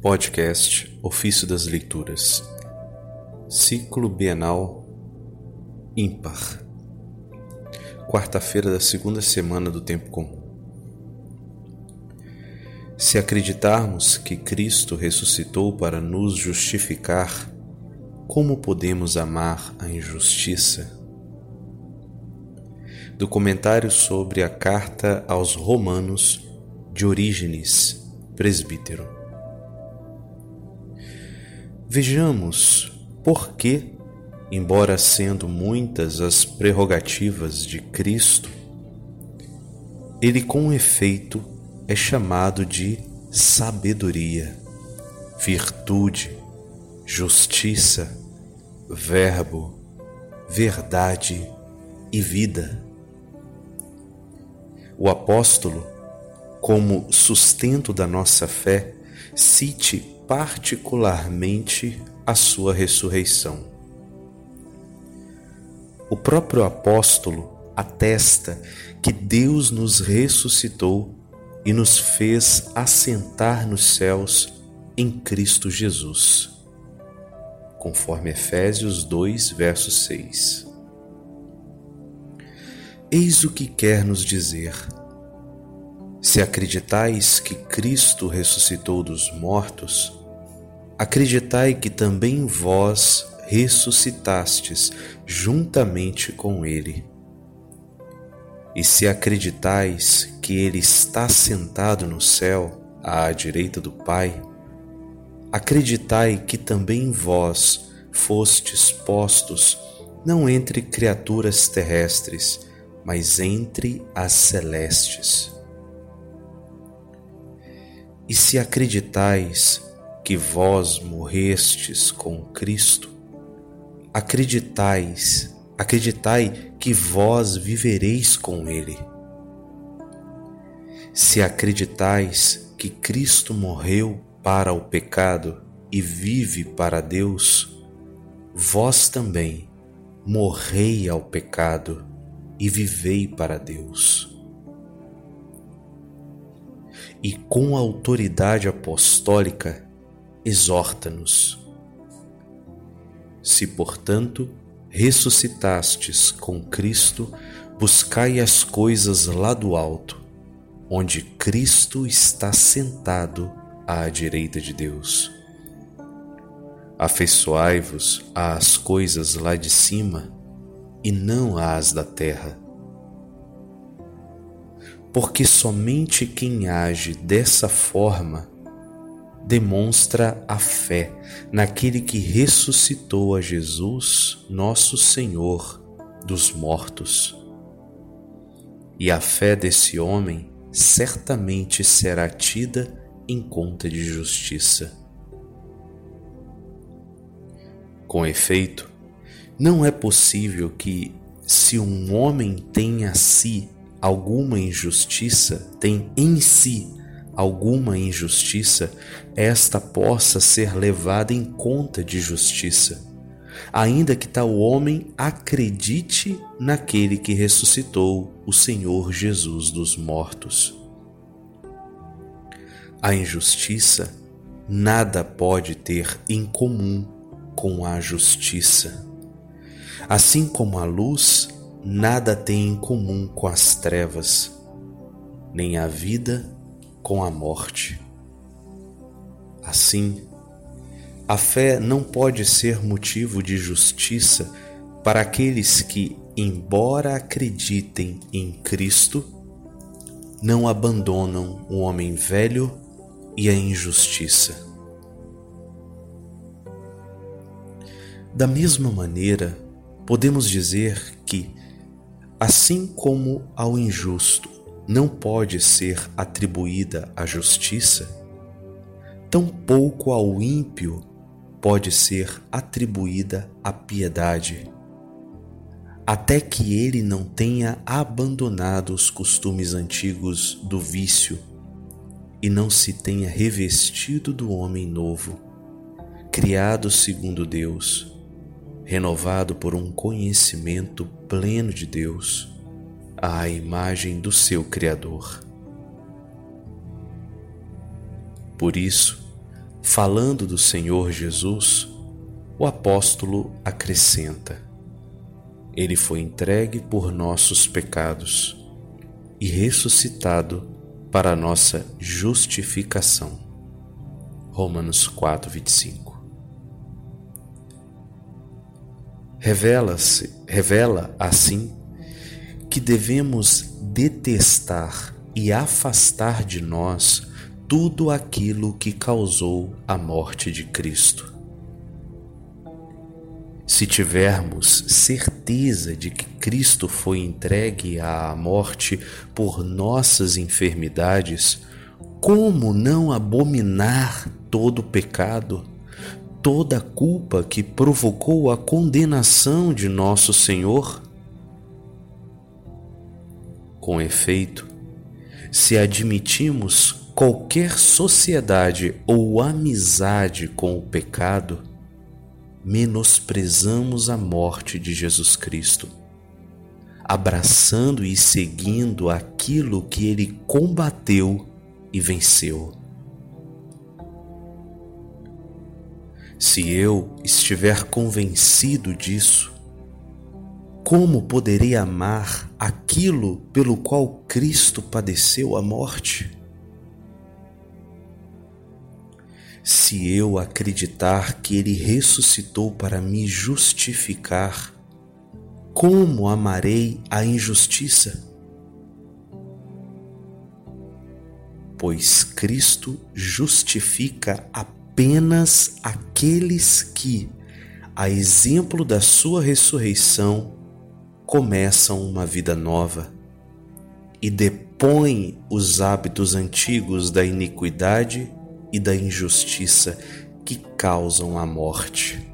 Podcast Ofício das Leituras Ciclo Bienal Ímpar Quarta-feira da segunda semana do Tempo Comum Se acreditarmos que Cristo ressuscitou para nos justificar, como podemos amar a injustiça? Do comentário sobre a carta aos Romanos de Orígenes, presbítero. Vejamos por que, embora sendo muitas as prerrogativas de Cristo, ele com efeito é chamado de sabedoria, virtude, justiça, verbo, verdade e vida. O apóstolo, como sustento da nossa fé, cite particularmente a sua ressurreição. O próprio apóstolo atesta que Deus nos ressuscitou e nos fez assentar nos céus em Cristo Jesus, conforme Efésios 2, verso 6. Eis o que quer nos dizer. Se acreditais que Cristo ressuscitou dos mortos, acreditai que também vós ressuscitastes juntamente com ele. E se acreditais que ele está sentado no céu, à direita do Pai, acreditai que também vós fostes postos não entre criaturas terrestres, mas entre as celestes. E se acreditais que vós morrestes com Cristo, acreditais, acreditai que vós vivereis com Ele. Se acreditais que Cristo morreu para o pecado e vive para Deus, vós também morrei ao pecado e vivei para Deus. E com a autoridade apostólica exorta-nos. Se, portanto, ressuscitastes com Cristo, buscai as coisas lá do alto, onde Cristo está sentado à direita de Deus. Afeiçoai-vos às coisas lá de cima e não às da terra. Porque somente quem age dessa forma demonstra a fé naquele que ressuscitou a Jesus, nosso Senhor, dos mortos. E a fé desse homem certamente será tida em conta de justiça. Com efeito, não é possível que, se um homem tem a si alguma injustiça, tem em si alguma injustiça, esta possa ser levada em conta de justiça, ainda que tal homem acredite naquele que ressuscitou o Senhor Jesus dos mortos. A injustiça nada pode ter em comum com a justiça. Assim como a luz nada tem em comum com as trevas, nem a vida com a morte. Assim, a fé não pode ser motivo de justiça para aqueles que, embora acreditem em Cristo, não abandonam o homem velho e a injustiça. Da mesma maneira, podemos dizer que, assim como ao injusto não pode ser atribuída a justiça, tampouco ao ímpio pode ser atribuída a piedade, até que ele não tenha abandonado os costumes antigos do vício e não se tenha revestido do homem novo, criado segundo Deus, renovado por um conhecimento pleno de Deus à imagem do seu Criador. Por isso, falando do Senhor Jesus, o apóstolo acrescenta: Ele foi entregue por nossos pecados e ressuscitado para nossa justificação. Romanos 4, 25. Revela-se, revela assim que devemos detestar e afastar de nós tudo aquilo que causou a morte de Cristo. Se tivermos certeza de que Cristo foi entregue à morte por nossas enfermidades, como não abominar todo pecado, toda culpa que provocou a condenação de nosso Senhor? Com efeito, se admitimos qualquer sociedade ou amizade com o pecado, menosprezamos a morte de Jesus Cristo, abraçando e seguindo aquilo que ele combateu e venceu. Se eu estiver convencido disso, como poderei amar aquilo pelo qual Cristo padeceu a morte? Se eu acreditar que Ele ressuscitou para me justificar, como amarei a injustiça? Pois Cristo justifica apenas aqueles que, a exemplo da Sua ressurreição, começam uma vida nova e depõem os hábitos antigos da iniquidade e da injustiça que causam a morte.